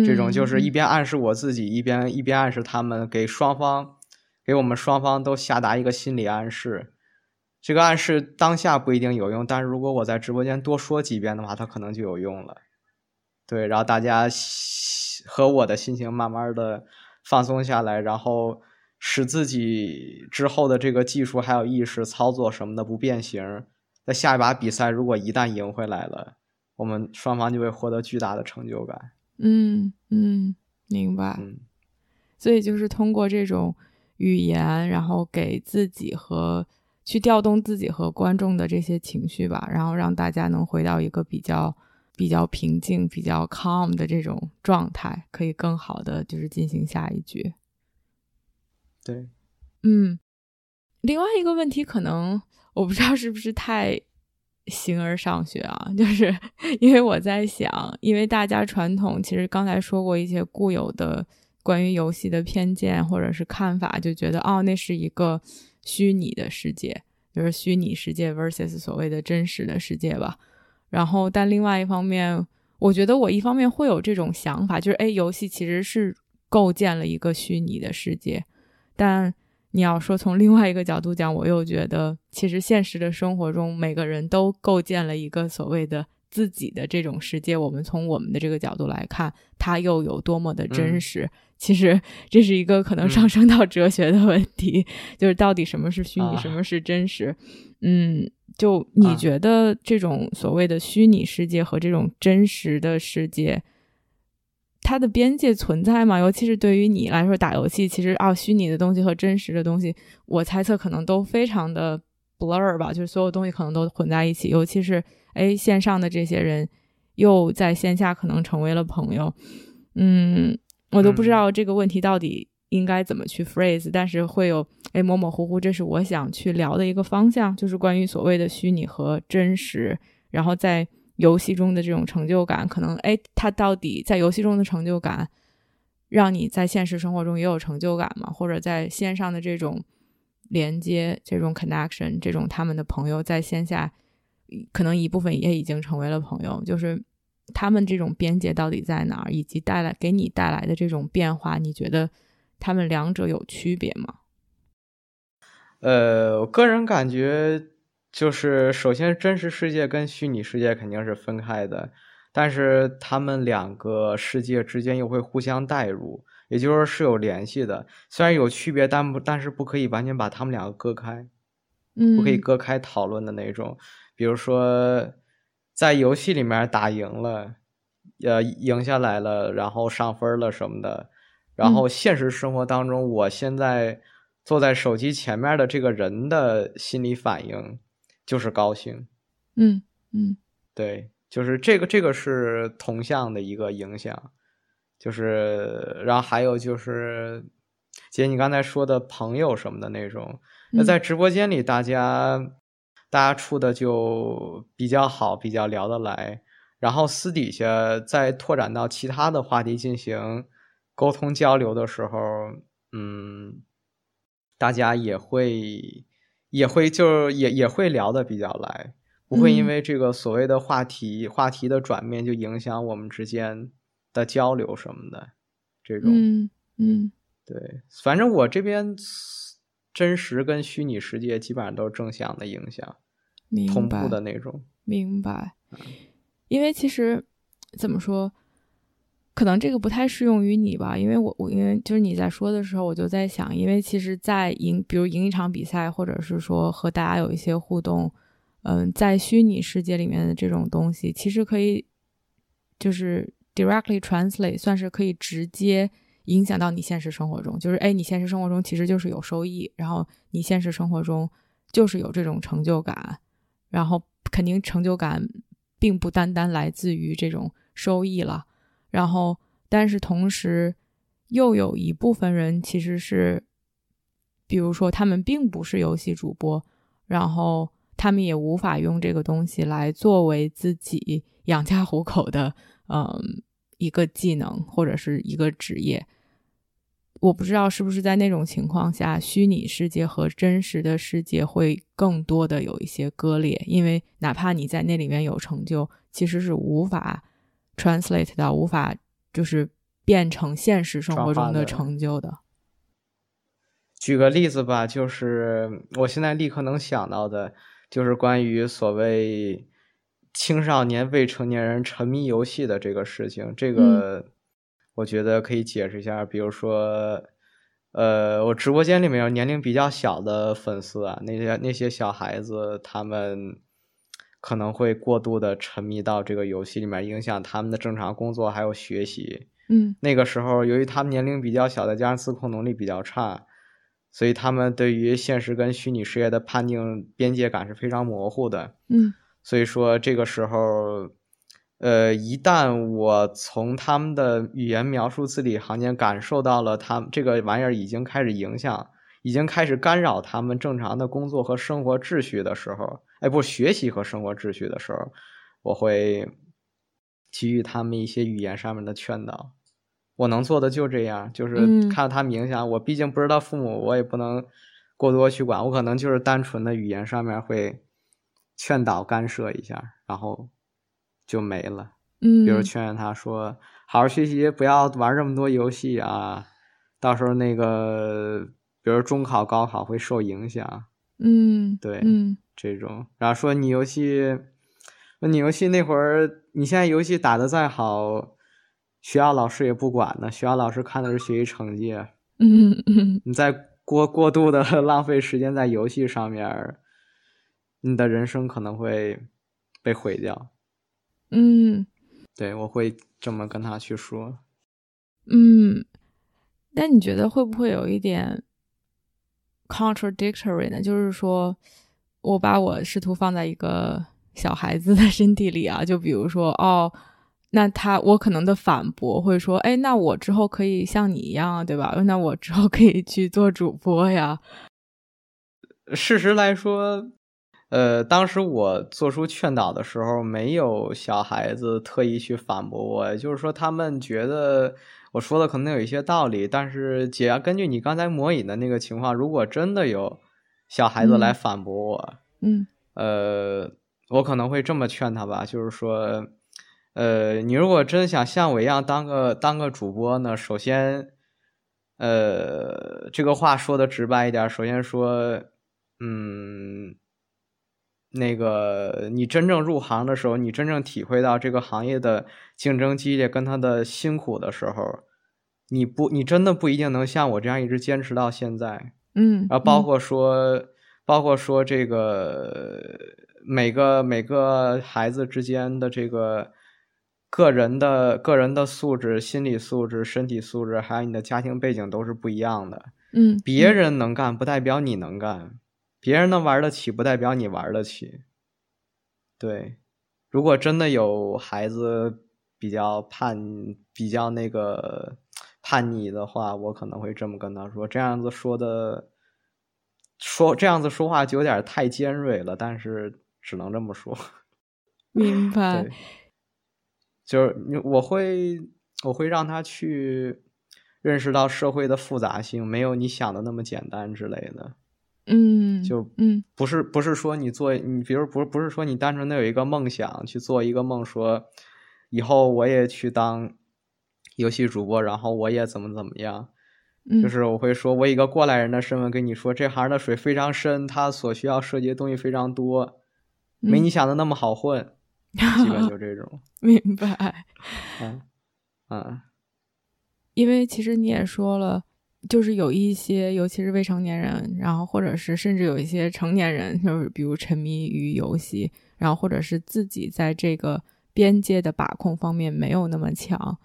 这种就是一边暗示我自己，一边一边暗示他们，给双方给我们双方都下达一个心理暗示。这个暗示当下不一定有用，但是如果我在直播间多说几遍的话，它可能就有用了。对，然后大家和我的心情慢慢的放松下来，然后使自己之后的这个技术还有意识操作什么的不变形。在下一把比赛，如果一旦赢回来了，我们双方就会获得巨大的成就感。嗯嗯，明白。嗯，所以就是通过这种语言，然后给自己和。去调动自己和观众的这些情绪吧，然后让大家能回到一个比较比较平静、比较 calm 的这种状态，可以更好的就是进行下一局。对，嗯，另外一个问题可能我不知道是不是太形而上学啊，就是因为我在想，因为大家传统其实刚才说过一些固有的关于游戏的偏见或者是看法，就觉得哦，那是一个。虚拟的世界就是虚拟世界 versus 所谓的真实的世界吧。然后，但另外一方面，我觉得我一方面会有这种想法，就是哎，游戏其实是构建了一个虚拟的世界。但你要说从另外一个角度讲，我又觉得其实现实的生活中，每个人都构建了一个所谓的自己的这种世界。我们从我们的这个角度来看，它又有多么的真实。其实这是一个可能上升到哲学的问题，就是到底什么是虚拟，什么是真实？嗯，就你觉得这种所谓的虚拟世界和这种真实的世界，它的边界存在吗？尤其是对于你来说，打游戏其实啊，虚拟的东西和真实的东西，我猜测可能都非常的 blur 吧，就是所有东西可能都混在一起。尤其是哎，线上的这些人又在线下可能成为了朋友，嗯。我都不知道这个问题到底应该怎么去 phrase，但是会有哎模模糊糊，这是我想去聊的一个方向，就是关于所谓的虚拟和真实，然后在游戏中的这种成就感，可能哎他到底在游戏中的成就感，让你在现实生活中也有成就感嘛，或者在线上的这种连接、这种 connection、这种他们的朋友，在线下可能一部分也已经成为了朋友，就是他们这种边界到底在哪儿，以及带来给你带来的这种变化，你觉得他们两者有区别吗？呃，我个人感觉就是，首先真实世界跟虚拟世界肯定是分开的。但是他们两个世界之间又会互相代入，也就是说是有联系的。虽然有区别，但不但是不可以完全把他们两个割开，嗯，不可以割开讨论的那种。比如说，在游戏里面打赢了，呃，赢下来了，然后上分了什么的，然后现实生活当中，我现在坐在手机前面的这个人的心理反应就是高兴，嗯嗯，对。就是这个，这个是同向的一个影响，就是，然后还有就是，姐，你刚才说的朋友什么的那种，那在直播间里，大家大家处的就比较好，比较聊得来，然后私底下再拓展到其他的话题进行沟通交流的时候，嗯，大家也会也会就也也会聊的比较来。不会因为这个所谓的话题话题的转变就影响我们之间的交流什么的，这种，嗯嗯，对，反正我这边真实跟虚拟世界基本上都是正向的影响，同步的那种，明白。因为其实怎么说，可能这个不太适用于你吧，因为我我因为就是你在说的时候，我就在想，因为其实，在赢，比如赢一场比赛，或者是说和大家有一些互动。嗯，在虚拟世界里面的这种东西，其实可以就是 directly translate，算是可以直接影响到你现实生活中。就是，哎，你现实生活中其实就是有收益，然后你现实生活中就是有这种成就感，然后肯定成就感并不单单来自于这种收益了。然后，但是同时又有一部分人其实是，比如说他们并不是游戏主播，然后。他们也无法用这个东西来作为自己养家糊口的，嗯，一个技能或者是一个职业。我不知道是不是在那种情况下，虚拟世界和真实的世界会更多的有一些割裂，因为哪怕你在那里面有成就，其实是无法 translate 到，无法就是变成现实生活中的成就的。举个例子吧，就是我现在立刻能想到的。就是关于所谓青少年、未成年人沉迷游戏的这个事情，这个我觉得可以解释一下。比如说，呃，我直播间里面有年龄比较小的粉丝啊，那些那些小孩子，他们可能会过度的沉迷到这个游戏里面，影响他们的正常工作还有学习。嗯，那个时候，由于他们年龄比较小，再加上自控能力比较差。所以他们对于现实跟虚拟世界的判定边界感是非常模糊的。嗯，所以说这个时候，呃，一旦我从他们的语言描述字里行间感受到了他们这个玩意儿已经开始影响，已经开始干扰他们正常的工作和生活秩序的时候，哎，不，学习和生活秩序的时候，我会给予他们一些语言上面的劝导。我能做的就这样，就是看到他影响我。毕竟不知道父母，我也不能过多去管。我可能就是单纯的语言上面会劝导干涉一下，然后就没了。嗯，比如劝劝他说：“好好学习，不要玩这么多游戏啊，到时候那个，比如中考、高考会受影响。”嗯，对，嗯，这种。然后说你游戏，你游戏那会儿，你现在游戏打的再好。学校老师也不管呢，学校老师看的是学习成绩。嗯嗯，你在过过度的 浪费时间在游戏上面，你的人生可能会被毁掉。嗯，对，我会这么跟他去说。嗯，那你觉得会不会有一点 contradictory 呢？就是说我把我试图放在一个小孩子的身体里啊，就比如说哦。那他，我可能的反驳会说，哎，那我之后可以像你一样，对吧？那我之后可以去做主播呀。事实来说，呃，当时我做出劝导的时候，没有小孩子特意去反驳我，就是说他们觉得我说的可能有一些道理，但是姐，根据你刚才模拟的那个情况，如果真的有小孩子来反驳我，嗯，呃，我可能会这么劝他吧，就是说，呃，你如果真想像我一样当个当个主播呢，首先，呃，这个话说的直白一点，首先说，嗯。那个，你真正入行的时候，你真正体会到这个行业的竞争激烈跟它的辛苦的时候，你不，你真的不一定能像我这样一直坚持到现在。嗯，然后包括说，包括说这个每个每个孩子之间的这个个人的个人的素质、心理素质、身体素质，还有你的家庭背景都是不一样的。嗯，别人能干不代表你能干。别人能玩得起，不代表你玩得起。对，如果真的有孩子比较叛、比较那个叛逆的话，我可能会这么跟他说。这样子说的，说这样子说话就有点太尖锐了，但是只能这么说。明白。就是我会，我会让他去认识到社会的复杂性，没有你想的那么简单之类的。嗯，就嗯，不是不是说你做你，比如不不是说你单纯的有一个梦想去做一个梦，说以后我也去当游戏主播，然后我也怎么怎么样，就是我会说我以一个过来人的身份跟你说，这行的水非常深，它所需要涉及的东西非常多，没你想的那么好混，基本就这种。明白。嗯嗯，因为其实你也说了。就是有一些，尤其是未成年人，然后或者是甚至有一些成年人，就是比如沉迷于游戏，然后或者是自己在这个边界的把控方面没有那么强，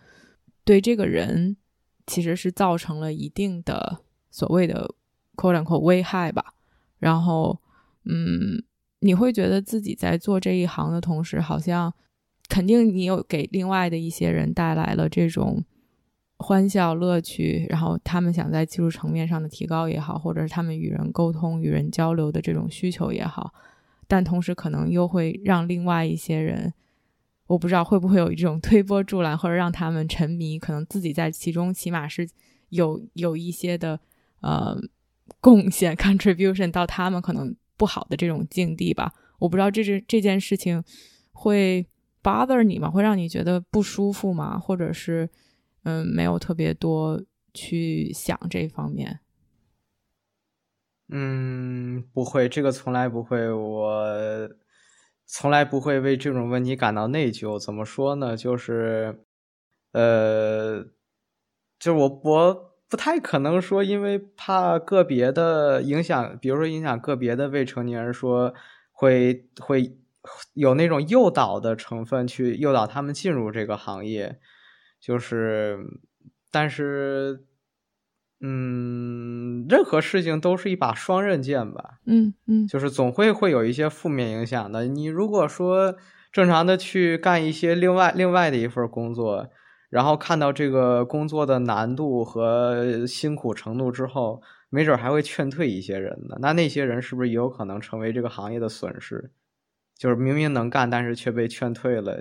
对这个人其实是造成了一定的所谓的 “quote unquote” 危害吧。然后，嗯，你会觉得自己在做这一行的同时，好像肯定你有给另外的一些人带来了这种。欢笑、乐趣，然后他们想在技术层面上的提高也好，或者是他们与人沟通、与人交流的这种需求也好，但同时可能又会让另外一些人，我不知道会不会有这种推波助澜，或者让他们沉迷，可能自己在其中起码是有有一些的呃贡献 contribution 到他们可能不好的这种境地吧。我不知道这是这件事情会 bother 你吗？会让你觉得不舒服吗？或者是？嗯，没有特别多去想这方面。嗯，不会，这个从来不会，我从来不会为这种问题感到内疚。怎么说呢？就是，呃，就我我不太可能说，因为怕个别的影响，比如说影响个别的未成年人，说会会有那种诱导的成分，去诱导他们进入这个行业。就是，但是，嗯，任何事情都是一把双刃剑吧。嗯嗯，就是总会会有一些负面影响的。你如果说正常的去干一些另外另外的一份工作，然后看到这个工作的难度和辛苦程度之后，没准还会劝退一些人呢。那那些人是不是也有可能成为这个行业的损失？就是明明能干，但是却被劝退了。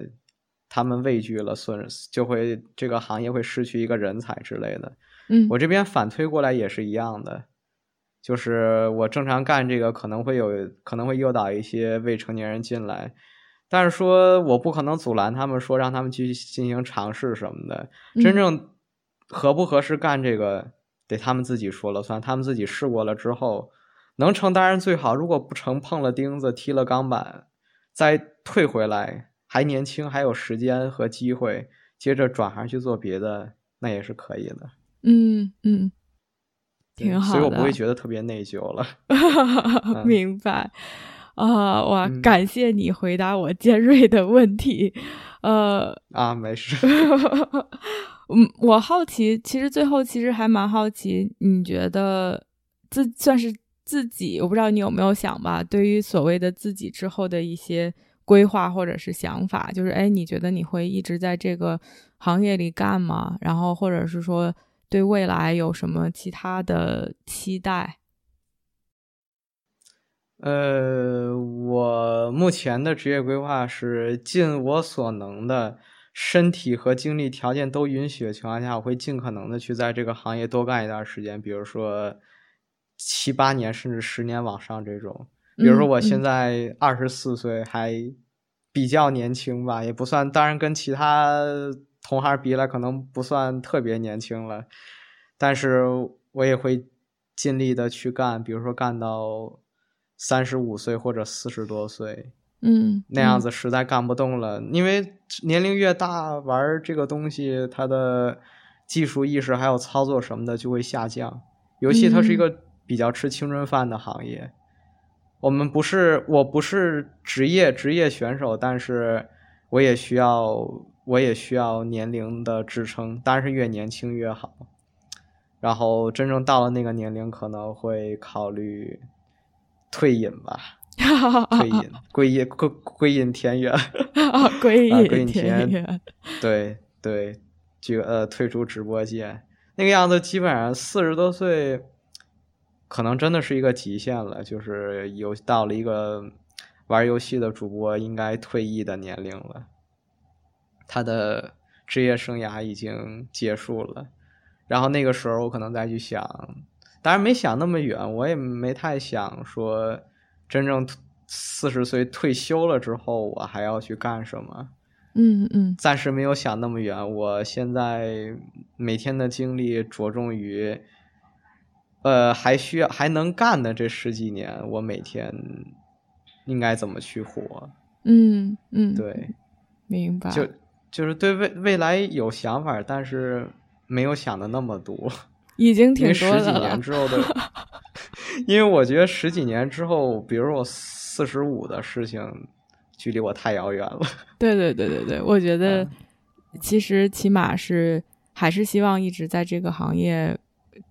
他们畏惧了，损就会这个行业会失去一个人才之类的。嗯，我这边反推过来也是一样的，就是我正常干这个可能会有可能会诱导一些未成年人进来，但是说我不可能阻拦他们，说让他们去进行尝试什么的。真正合不合适干这个，得他们自己说了算。他们自己试过了之后，能成当然最好。如果不成，碰了钉子，踢了钢板，再退回来。还年轻，还有时间和机会，接着转行去做别的，那也是可以的。嗯嗯，挺好的，所以我不会觉得特别内疚了。明白啊，哇，感谢你回答我尖锐的问题。呃啊，没事。嗯，我好奇，其实最后其实还蛮好奇，你觉得自算是自己，我不知道你有没有想吧？对于所谓的自己之后的一些。规划或者是想法，就是哎，你觉得你会一直在这个行业里干吗？然后或者是说对未来有什么其他的期待？呃，我目前的职业规划是尽我所能的，身体和精力条件都允许的情况下，我会尽可能的去在这个行业多干一段时间，比如说七八年甚至十年往上这种。比如说我现在二十四岁，还比较年轻吧，也不算，当然跟其他同行比来，可能不算特别年轻了，但是我也会尽力的去干，比如说干到。三十五岁或者四十多岁，嗯，那样子实在干不动了，因为年龄越大，玩这个东西，它的技术意识还有操作什么的就会下降。尤其它是一个比较吃青春饭的行业，我们不是，我不是职业职业选手，但是我也需要，我也需要年龄的支撑，当然是越年轻越好。然后真正到了那个年龄，可能会考虑。退隐吧，退隐，归隐归归隐田园，归隐田园，对对，就呃退出直播间，那个样子，基本上四十多岁，可能真的是一个极限了，就是有到了一个玩游戏的主播应该退役的年龄了，他的职业生涯已经结束了，然后那个时候我可能再去想。当然没想那么远，我也没太想说，真正四十岁退休了之后，我还要去干什么？嗯嗯，暂时没有想那么远。我现在每天的精力着重于，呃，还需要还能干的这十几年，我每天应该怎么去活？嗯嗯，对，明白。就就是对未未来有想法，但是没有想的那么多。已经挺十几年之后的，因为我觉得十几年之后，比如我四十五的事情，距离我太遥远了。对对对对对，我觉得其实起码是还是希望一直在这个行业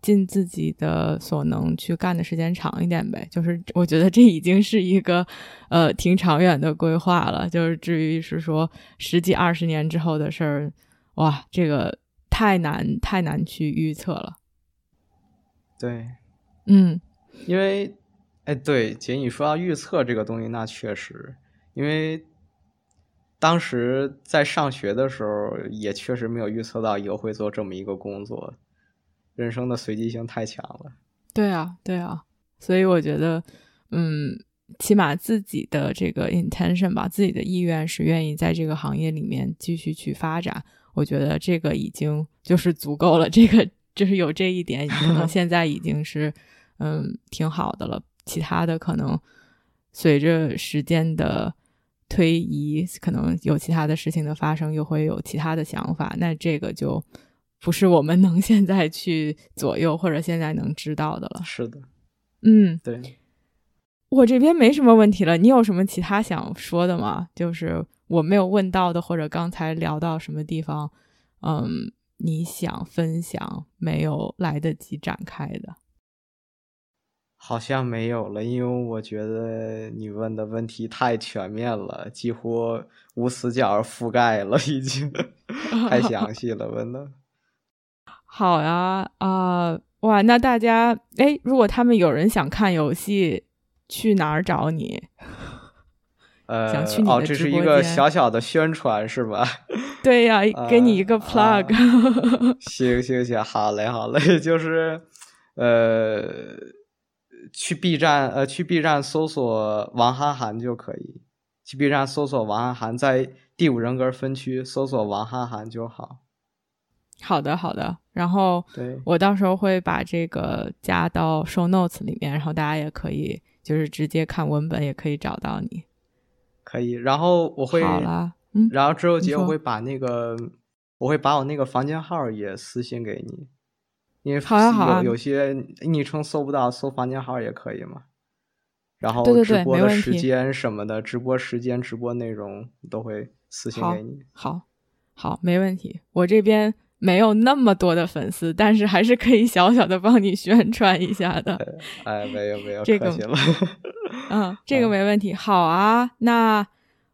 尽自己的所能去干的时间长一点呗。就是我觉得这已经是一个呃挺长远的规划了。就是至于是说十几二十年之后的事儿，哇，这个太难太难去预测了。对，嗯，因为，哎，对，姐，你说到预测这个东西，那确实，因为当时在上学的时候，也确实没有预测到以后会做这么一个工作，人生的随机性太强了。对啊，对啊，所以我觉得，嗯，起码自己的这个 intention 吧，自己的意愿是愿意在这个行业里面继续去发展，我觉得这个已经就是足够了。这个。就是有这一点，可能 现在已经是，嗯，挺好的了。其他的可能随着时间的推移，可能有其他的事情的发生，又会有其他的想法。那这个就不是我们能现在去左右或者现在能知道的了。是的，嗯，对，我这边没什么问题了。你有什么其他想说的吗？就是我没有问到的，或者刚才聊到什么地方，嗯。你想分享没有来得及展开的，好像没有了，因为我觉得你问的问题太全面了，几乎无死角覆盖了，已经 太详细了，问的。好呀，啊，哇，那大家，哎，如果他们有人想看游戏，去哪儿找你？呃，想去你的这是一个小小的宣传是吧？对呀，给你一个 plug。行行行，好嘞好嘞，就是呃，去 B 站呃，去 B 站搜索王涵涵就可以，去 B 站搜索王涵涵，在第五人格分区搜索王涵涵就好。好的好的，然后对我到时候会把这个加到 show notes 里面，然后大家也可以就是直接看文本，也可以找到你。可以，然后我会，好了，嗯，然后之后姐我会把那个，我会把我那个房间号也私信给你，因为有有些昵称搜不到，搜房间号也可以嘛。然后直播的时间什么的，直播时间、直播内容都会私信给你。好，好，没问题。我这边。没有那么多的粉丝，但是还是可以小小的帮你宣传一下的。哎，没有没有，这 个嗯，这个没问题。好啊，那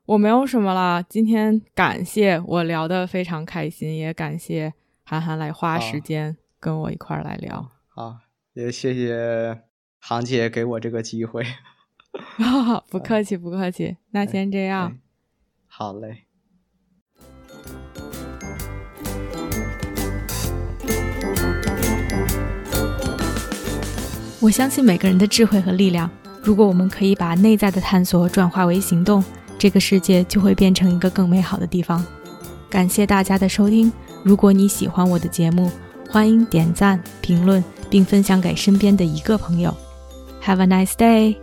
我没有什么了。今天感谢我聊的非常开心，也感谢涵涵来花时间跟我一块儿来聊。好，也谢谢航姐给我这个机会。不客气，不客气。那先这样。好嘞。我相信每个人的智慧和力量。如果我们可以把内在的探索转化为行动，这个世界就会变成一个更美好的地方。感谢大家的收听。如果你喜欢我的节目，欢迎点赞、评论，并分享给身边的一个朋友。Have a nice day.